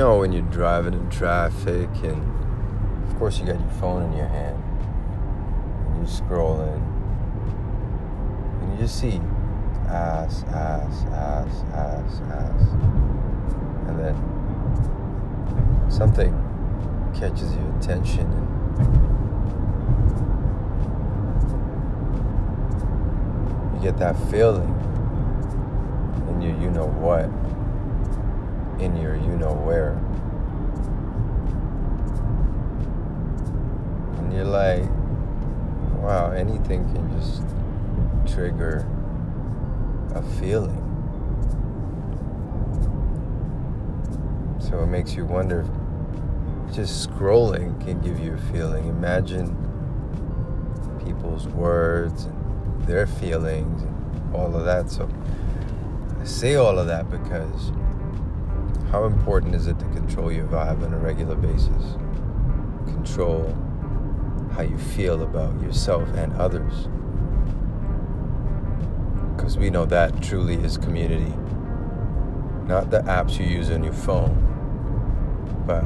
know when you're driving in traffic and of course you got your phone in your hand and you're scrolling and you just see ass, ass, ass, ass, ass. And then something catches your attention and you get that feeling and your you know what in your you know where. And you're like, wow, anything can just trigger a feeling. So it makes you wonder if just scrolling can give you a feeling. Imagine people's words and their feelings and all of that. So I say all of that because how important is it to control your vibe on a regular basis? Control how you feel about yourself and others. Because we know that truly is community. Not the apps you use on your phone, but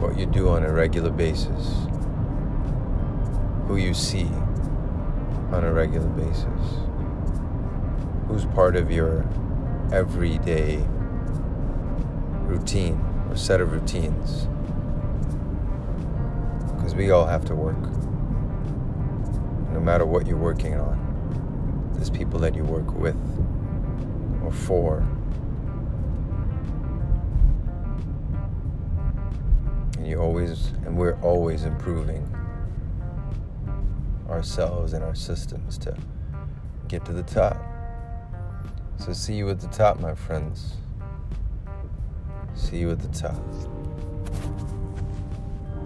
what you do on a regular basis. Who you see on a regular basis. Who's part of your everyday routine or set of routines. Because we all have to work. No matter what you're working on, there's people that you work with or for. And you always, and we're always improving ourselves and our systems to get to the top. So, see you at the top, my friends. See you at the top.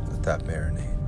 Let that marinate.